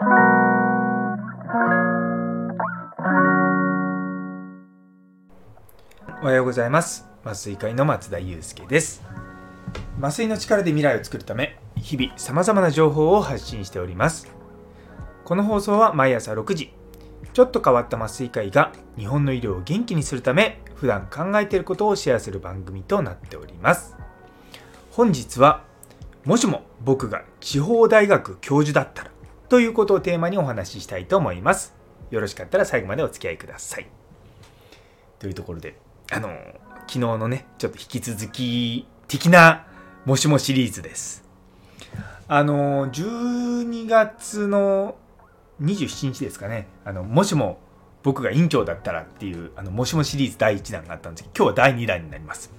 おはようございます。麻酔会の松田祐介です。麻酔の力で未来を作るため日々さまざまな情報を発信しております。この放送は毎朝6時ちょっと変わった麻酔科医が日本の医療を元気にするため普段考えていることをシェアする番組となっております。本日はもしも僕が地方大学教授だったらということをテーマにお話ししたいと思います。よろしかったら最後までお付き合いください。というところであの昨日のねちょっと引き続き的なもしもシリーズです。あの12月の27日ですかね。あのもしも僕が院長だったらっていうあのもしもシリーズ第1弾があったんですけど今日は第2弾になります。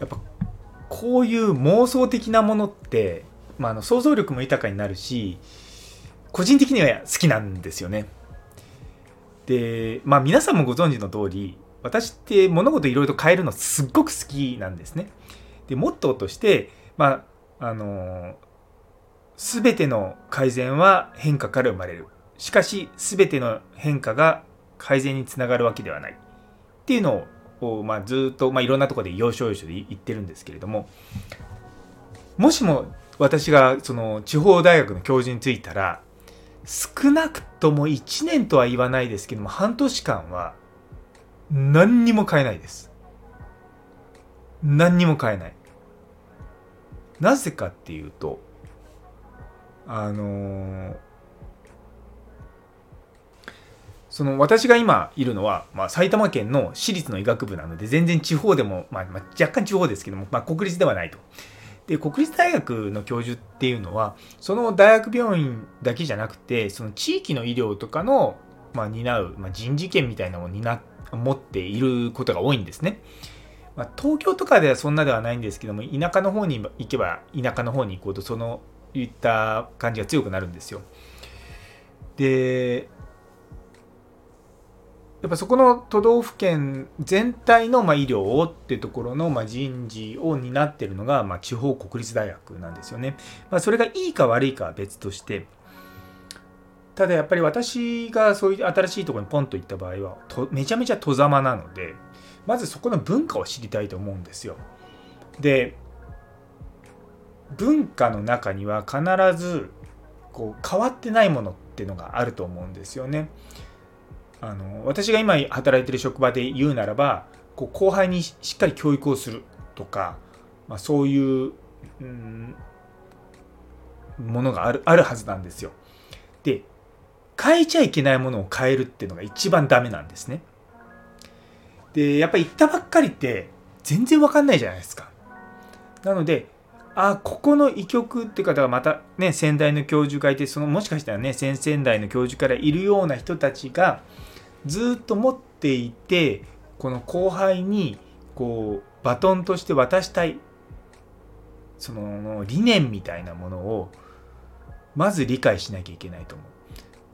やっぱこういう妄想的なものって、まあ、あの想像力も豊かになるし個人的には好きなんですよね。でまあ皆さんもご存知の通り私って物事いろいろ変えるのすっごく好きなんですね。でモットーとしてまああの全ての改善は変化から生まれる。しかし全ての変化が改善につながるわけではない。っていうのを、まあ、ずっと、まあ、いろんなところで要所要所で言ってるんですけれどももしも私がその地方大学の教授に就いたら少なくとも1年とは言わないですけども半年間は何にも変えないです何にも変えないなぜかっていうとあのー、その私が今いるのは、まあ、埼玉県の私立の医学部なので全然地方でも、まあ、まあ、若干地方ですけども、まあ、国立ではないと。で国立大学の教授っていうのはその大学病院だけじゃなくてその地域の医療とかの、まあ、担う、まあ、人事権みたいなのを担持っていることが多いんですね。まあ、東京とかではそんなではないんですけども田舎の方に行けば田舎の方に行こうとそのいった感じが強くなるんですよ。でやっぱそこの都道府県全体のま医療をってところのま人事を担ってるのがま地方国立大学なんですよね。まあ、それがいいか悪いかは別としてただやっぱり私がそういう新しいところにポンと行った場合はとめちゃめちゃ戸ざまなのでまずそこの文化を知りたいと思うんですよ。で文化の中には必ずこう変わってないものっていうのがあると思うんですよね。あの私が今働いてる職場で言うならばこう後輩にしっかり教育をするとか、まあ、そういう、うん、ものがあるあるはずなんですよ。で変えちゃいけないものを変えるっていうのが一番ダメなんですね。でやっぱり行ったばっかりって全然わかんないじゃないですか。なのでああここの医局って方がまたね先代の教授がいてそのもしかしたらね先々代の教授からいるような人たちがずっと持っていてこの後輩にこうバトンとして渡したいその理念みたいなものをまず理解しなきゃいけないと思う。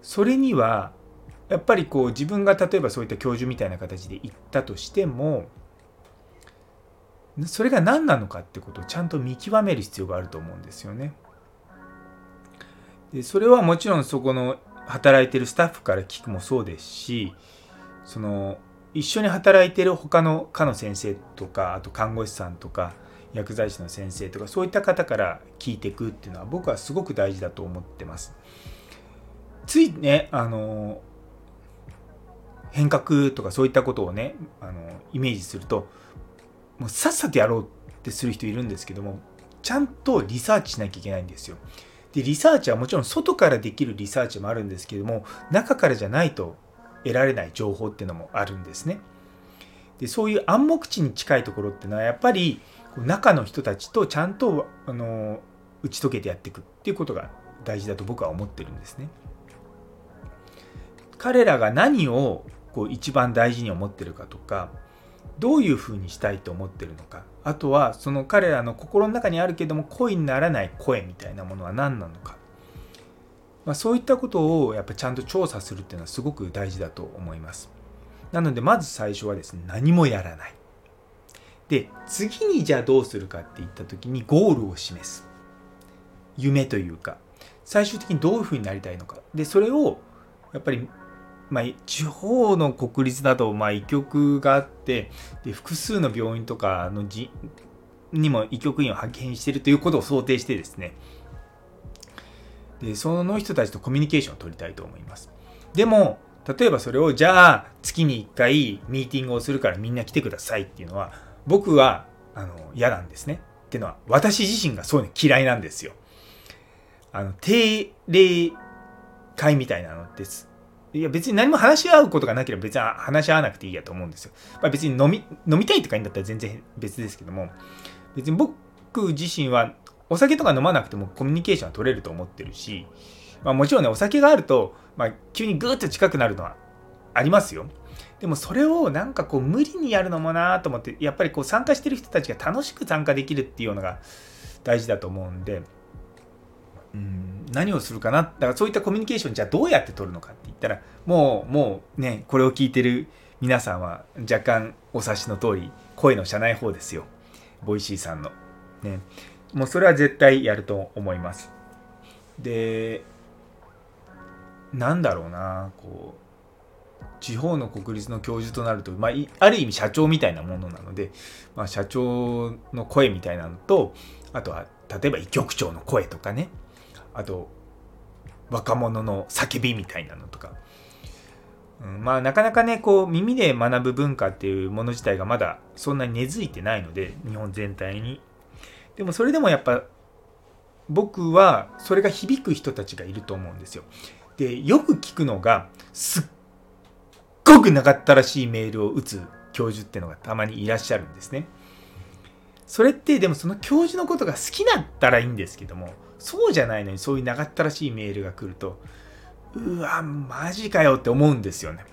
それにはやっぱりこう自分が例えばそういった教授みたいな形で行ったとしてもそれが何なのかってことをちゃんと見極める必要があると思うんですよね。でそれはもちろんそこの働いてるスタッフから聞くもそうですしその一緒に働いてる他の科の先生とかあと看護師さんとか薬剤師の先生とかそういった方から聞いていくっていうのは僕はすごく大事だと思ってます。ついねあの変革とかそういったことをねあのイメージするともうさっさとやろうってする人いるんですけどもちゃんとリサーチしなきゃいけないんですよ。でリサーチはもちろん外からできるリサーチもあるんですけども中からじゃないと得られない情報っていうのもあるんですね。でそういう暗黙知に近いところっていうのはやっぱり中の人たちとちゃんとあの打ち解けてやっていくっていうことが大事だと僕は思ってるんですね。彼らが何をこう一番大事に思ってるかとかどういうふうにしたいと思ってるのか。あとはその彼らの心の中にあるけども声にならない声みたいなものは何なのか、まあ、そういったことをやっぱちゃんと調査するっていうのはすごく大事だと思います。なのでまず最初はですね何もやらない。で次にじゃあどうするかっていった時にゴールを示す。夢というか。最終的にどういうふうになりたいのか。でそれをやっぱりまあ、地方の国立だとまあ医局があってで複数の病院とかのじにも医局員を派遣しているということを想定してですね。でその人たちとコミュニケーションを取りたいと思います。でも例えばそれをじゃあ月に1回ミーティングをするからみんな来てくださいっていうのは僕はあの嫌なんですね。っていうのは私自身がそういうの嫌いなんですよ。あの定例会みたいなのですいや別に何も話し合うことがなければ別に話し合わなくていいやと思うんですよ。まあ、別に飲み飲みたいとかいいんだったら全然別ですけども別に僕自身はお酒とか飲まなくてもコミュニケーションは取れると思ってるし、まあ、もちろんねお酒があると、まあ、急にグーッと近くなるのはありますよ。でもそれをなんかこう無理にやるのもなと思ってやっぱりこう参加してる人たちが楽しく参加できるっていうのが大事だと思うんで。うん何をするかなだからそういったコミュニケーションじゃあどうやって取るのかったらもうもうねこれを聞いてる皆さんは若干お察しの通り声の社内報ですよ。 Voicy さんの。ね。もうそれは絶対やると思います。でなんだろうなこう地方の国立の教授となると、まあ、ある意味社長みたいなものなので、まあ、社長の声みたいなのとあとは例えば医局長の声とかね。あと若者の叫びみたいなのとか、うん、まあなかなかねこう耳で学ぶ文化っていうもの自体がまだそんなに根付いてないので日本全体に。でもそれでもやっぱ僕はそれが響く人たちがいると思うんですよ。でよく聞くのがすっごく長ったらしいメールを打つ教授っていうのがたまにいらっしゃるんですね。それってでもその教授のことが好きだったらいいんですけどもそうじゃないのにそういう長ったらしいメールが来るとうわマジかよって思うんですよね。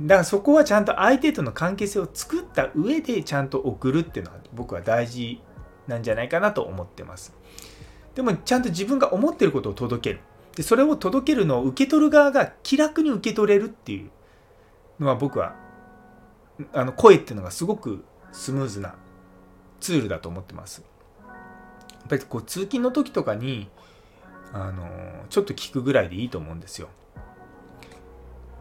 だからそこはちゃんと相手との関係性を作った上でちゃんと送るっていうのは僕は大事なんじゃないかなと思ってます。でもちゃんと自分が思ってることを届ける。でそれを届けるのを受け取る側が気楽に受け取れるっていうのは僕はあの声っていうのがすごくスムーズなツールだと思ってますやっぱりこう通勤の時とかにあのちょっと聞くぐらいでいいと思うんですよ。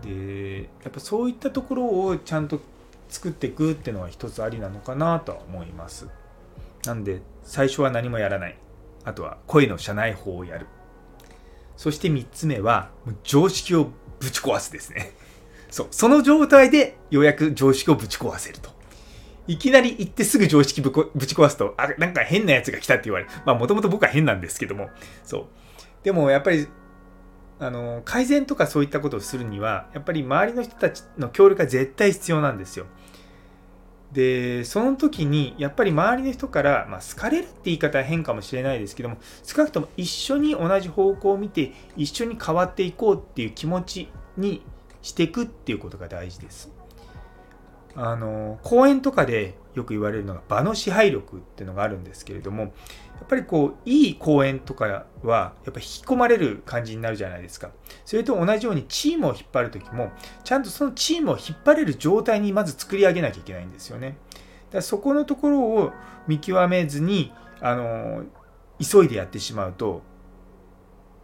でやっぱそういったところをちゃんと作っていくっていうのは一つありなのかなとは思います。なんで最初は何もやらない。あとは声の社内法をやる。そして3つ目は常識をぶち壊すですね。そう。その状態でようやく常識をぶち壊せると。いきなり行ってすぐ常識ぶぶち壊すと、あ、なんか変なやつが来たって言われる。まあもともと僕は変なんですけども、そう。でもやっぱり、あの、改善とかそういったことをするには、やっぱり周りの人たちの協力が絶対必要なんですよ。で、その時に、やっぱり周りの人から、まあ、好かれるって言い方は変かもしれないですけども、少なくとも一緒に同じ方向を見て、一緒に変わっていこうっていう気持ちにしていくっていうことが大事です。あの講演とかでよく言われるのが場の支配力っていうのがあるんですけれどもやっぱりこういい講演とかはやっぱ引き込まれる感じになるじゃないですか。それと同じようにチームを引っ張る時もちゃんとそのチームを引っ張れる状態にまず作り上げなきゃいけないんですよね。だからそこのところを見極めずにあの急いでやってしまうと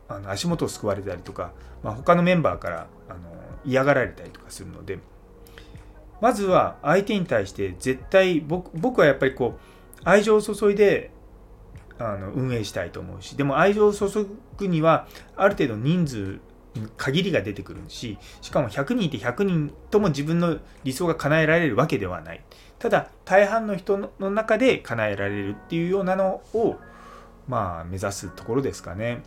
あの足元をすくわれたりとか、まあ、他のメンバーからあの嫌がられたりとかするのでまずは相手に対して絶対僕僕はやっぱりこう愛情を注いであの運営したいと思うしでも愛情を注ぐにはある程度人数限りが出てくるししかも100人いて100人とも自分の理想が叶えられるわけではないただ大半の人の中で叶えられるっていうようなのをまあ目指すところですかね。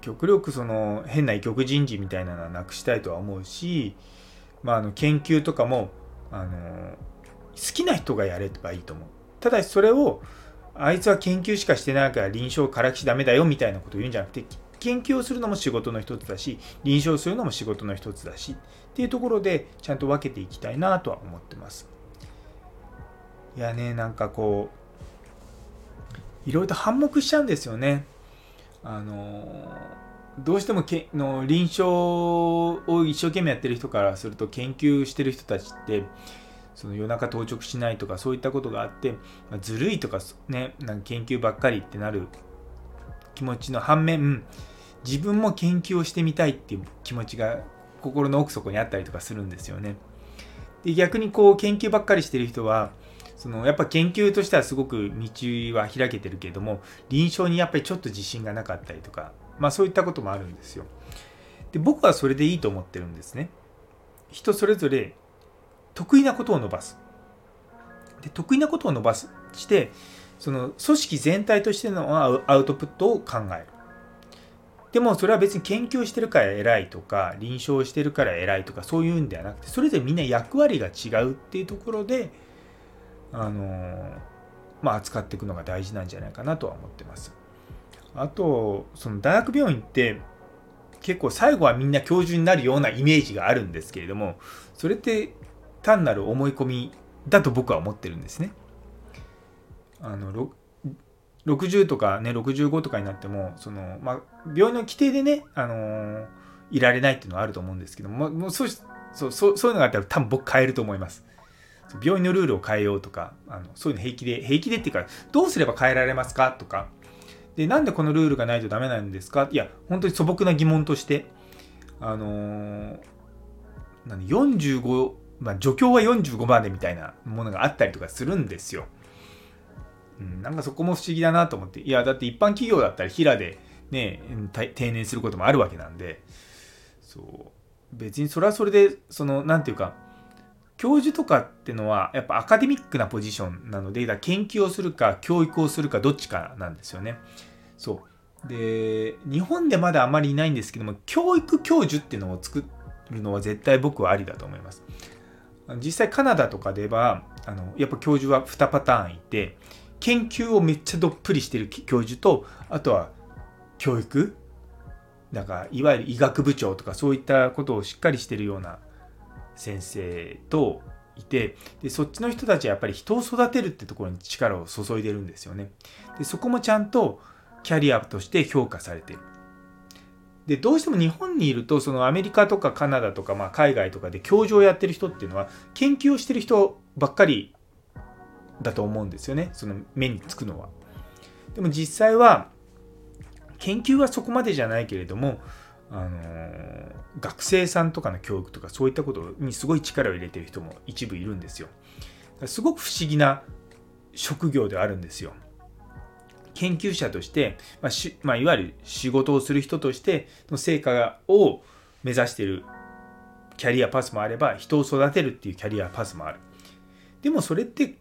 極力その変な異局人事みたいなのはなくしたいとは思うし、まあ、あの研究とかもあの好きな人がやればいいと思う。ただしそれをあいつは研究しかしてないから臨床からきしダメだよみたいなことを言うんじゃなくて研究をするのも仕事の一つだし臨床するのも仕事の一つだしっていうところでちゃんと分けていきたいなとは思ってます。いやねなんかこういろいろと反目しちゃうんですよね。あのどうしてもけの臨床を一生懸命やってる人からすると研究してる人たちってその夜中当直しないとかそういったことがあって、まあ、ずるいとかねなんか研究ばっかりってなる気持ちの反面自分も研究をしてみたいっていう気持ちが心の奥底にあったりとかするんですよね。で逆にこう研究ばっかりしてる人はそのやっぱ研究としてはすごく道は開けてるけれども臨床にやっぱりちょっと自信がなかったりとかまあそういったこともあるんですよ。で僕はそれでいいと思ってるんですね。人それぞれ得意なことを伸ばす。で得意なことを伸ばすしてその組織全体としてのアウトプットを考える。でもそれは別に研究してるから偉いとか臨床してるから偉いとかそういうんではなくてそれぞれみんな役割が違うっていうところであのまあ扱っていくのが大事なんじゃないかなとは思ってます。あとその大学病院って結構最後はみんな教授になるようなイメージがあるんですけれどもそれって単なる思い込みだと僕は思ってるんですね。あの60とかね65とかになってもその、まあ、病院の規定でね、あのー、いられないっていうのはあると思うんですけどももうそうそうそういうのがあったら多分僕変えると思います。病院のルールを変えようとかあのそういうの平気で平気でっていうかどうすれば変えられますかとかでなんでこのルールがないとダメなんですか？いや本当に素朴な疑問としてあのー、45まあ、助教は45までみたいなものがあったりとかするんですよ。うん、なんかそこも不思議だなと思って。いや、だって一般企業だったら平でね、定年することもあるわけなんで、そう。別にそれはそれで、その、なんていうか、教授とかってのはやっぱアカデミックなポジションなので、だ研究をするか教育をするかどっちかなんですよね。そう。で、日本でまだあまりいないんですけども、教育教授っていうのを作るのは絶対僕はありだと思います。実際カナダとかではあのやっぱ教授は2パターンいて研究をめっちゃどっぷりしてる教授とあとは教育なんかいわゆる医学部長とかそういったことをしっかりしてるような先生といてでそっちの人たちはやっぱり人を育てるってところに力を注いでるんですよね。でそこもちゃんとキャリアとして評価されてる。でどうしても日本にいるとそのアメリカとかカナダとか、まあ、海外とかで教授をやってる人っていうのは研究をしてる人ばっかりだと思うんですよねその目につくのは。でも実際は研究はそこまでじゃないけれども、あのー、学生さんとかの教育とかそういったことにすごい力を入れてる人も一部いるんですよ。すごく不思議な職業であるんですよ。研究者として、まあしまあ、いわゆる仕事をする人としての成果を目指しているキャリアパスもあれば人を育てるっていうキャリアパスもあるでもそれって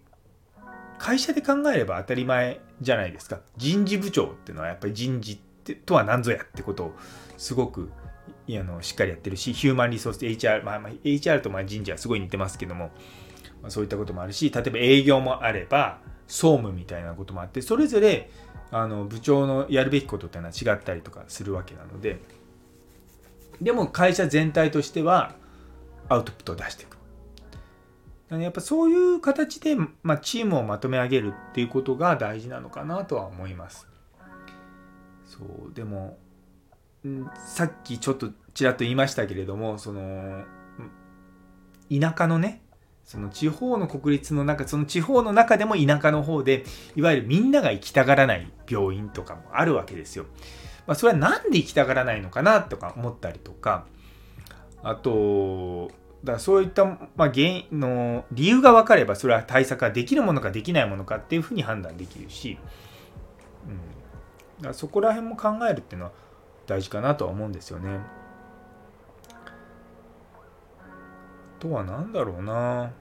会社で考えれば当たり前じゃないですか人事部長っていうのはやっぱり人事ってとは何ぞやってことをすごくあのしっかりやってるしヒューマンリソース HR、まあ、まあ、HR とまあ人事はすごい似てますけども、まあ、そういったこともあるし例えば営業もあれば総務みたいなこともあってそれぞれあの部長のやるべきことっていうのは違ったりとかするわけなのででも会社全体としてはアウトプットを出していく。やっぱそういう形で、まあ、チームをまとめ上げるっていうことが大事なのかなとは思います。そうでもさっきちょっとちらっと言いましたけれどもその田舎のねその地方の国立の中、その地方の中でも田舎の方で、いわゆるみんなが行きたがらない病院とかもあるわけですよ。まあ、それは何で行きたがらないのかなとか思ったりとか、あと、だそういった、まあ、原因の理由が分かれば、それは対策ができるものかできないものかっていうふうに判断できるし、うん、からそこら辺も考えるっていうのは大事かなとは思うんですよね。とは何だろうな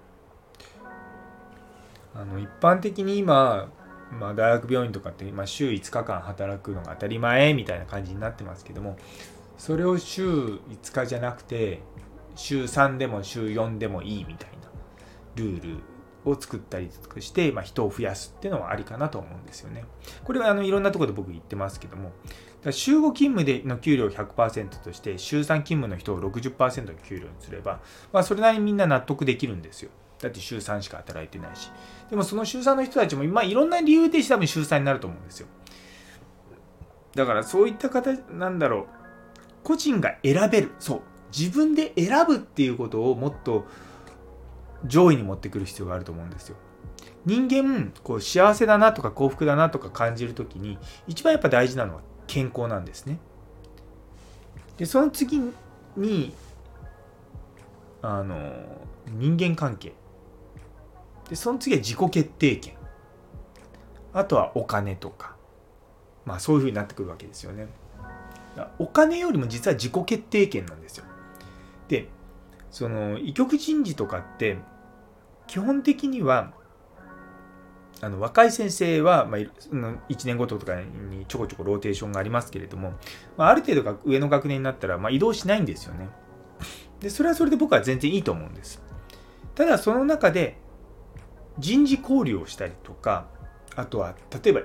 あの一般的に今、まあ、大学病院とかって、まあ、週5日間働くのが当たり前みたいな感じになってますけどもそれを週5日じゃなくて週3でも週4でもいいみたいなルールを作ったりして、まあ、人を増やすっていうのはありかなと思うんですよね。これはあのいろんなところで僕言ってますけども、週5勤務での給料100%として、週3勤務の人を60%の給料にすれば、まあ、それなりにみんな納得できるんですよ。だって週3しか働いてないし。でもその週3の人たちも、まあ、いろんな理由で多分週3になると思うんですよ。だからそういった形、なんだろう、個人が選べる。そう。自分で選ぶっていうことをもっと上位に持ってくる必要があると思うんですよ。人間こう幸せだなとか幸福だなとか感じる時に一番やっぱ大事なのは健康なんですね。でその次にあの人間関係。でその次は自己決定権。あとはお金とか。まあそういうふうになってくるわけですよね。お金よりも実は自己決定権なんですよ。でその医局人事とかって基本的にはあの若い先生は、まあ、1年ごととかにちょこちょこローテーションがありますけれども、まあ、ある程度が上の学年になったら、まあ、移動しないんですよね。でそれはそれで僕は全然いいと思うんです。ただその中で人事交流をしたりとかあとは例えば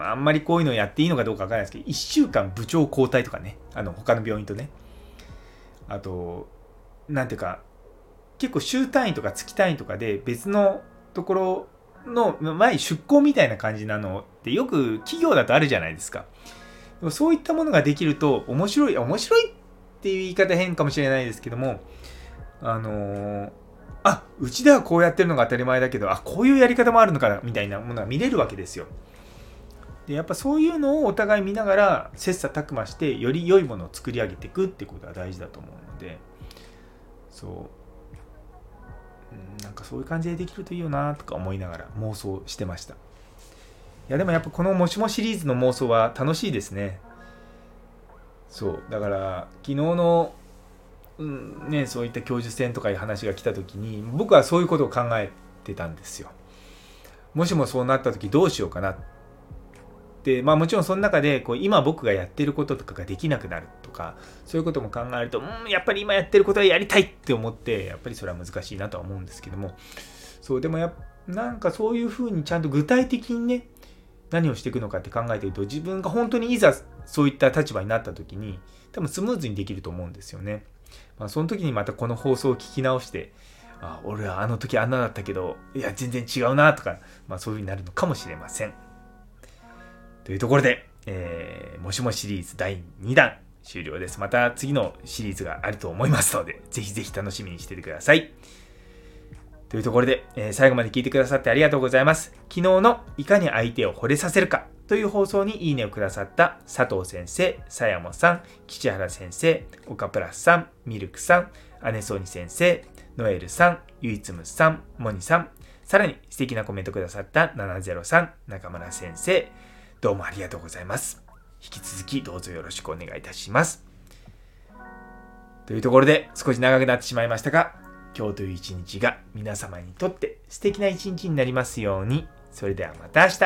あんまりこういうのやっていいのかどうかわからないですけど1週間部長交代とかねあの他の病院とねあと何ていうか結構週単位とか月単位とかで別のところの前出向みたいな感じなのってよく企業だとあるじゃないですか。そういったものができると面白い、面白いっていう言い方変かもしれないですけども、あのー、あ、うちではこうやってるのが当たり前だけど、あ、こういうやり方もあるのかなみたいなものが見れるわけですよ。で、やっぱそういうのをお互い見ながら切磋琢磨してより良いものを作り上げていくってことが大事だと思うので、そう。そういう感じでできるといいよなとか思いながら妄想してました。いやでもやっぱこのもしもシリーズの妄想は楽しいですね。そう。だから昨日の、うんね、そういった教授選とかいう話が来た時に僕はそういうことを考えてたんですよ。もしもそうなった時どうしようかなでまあもちろんその中でこう今僕がやってることとかができなくなるとかそういうことも考えるとうんやっぱり今やってることはやりたいって思ってやっぱりそれは難しいなとは思うんですけどもそうでもやなんかそういうふうにちゃんと具体的にね何をしていくのかって考えてると自分が本当にいざそういった立場になった時に多分スムーズにできると思うんですよね。まあ、その時にまたこの放送を聞き直してあ俺はあの時あんなだったけどいや全然違うなとか、まあ、そういうふうになるのかもしれません。というところで、えー、もしもシリーズ第2弾終了です。また次のシリーズがあると思いますので、ぜひぜひ楽しみにしててください。というところで、えー、最後まで聞いてくださってありがとうございます。昨日のいかに相手を惚れさせるかという放送にいいねをくださった佐藤先生、さやもさん、吉原先生、岡プラスさん、ミルクさん、姉ソニ先生、ノエルさん、ゆいつむさん、モニさん、さらに素敵なコメントくださった703、中村先生、どうもありがとうございます。引き続きどうぞよろしくお願いいたします。というところで少し長くなってしまいましたが、今日という一日が皆様にとって素敵な一日になりますように。それではまた明日。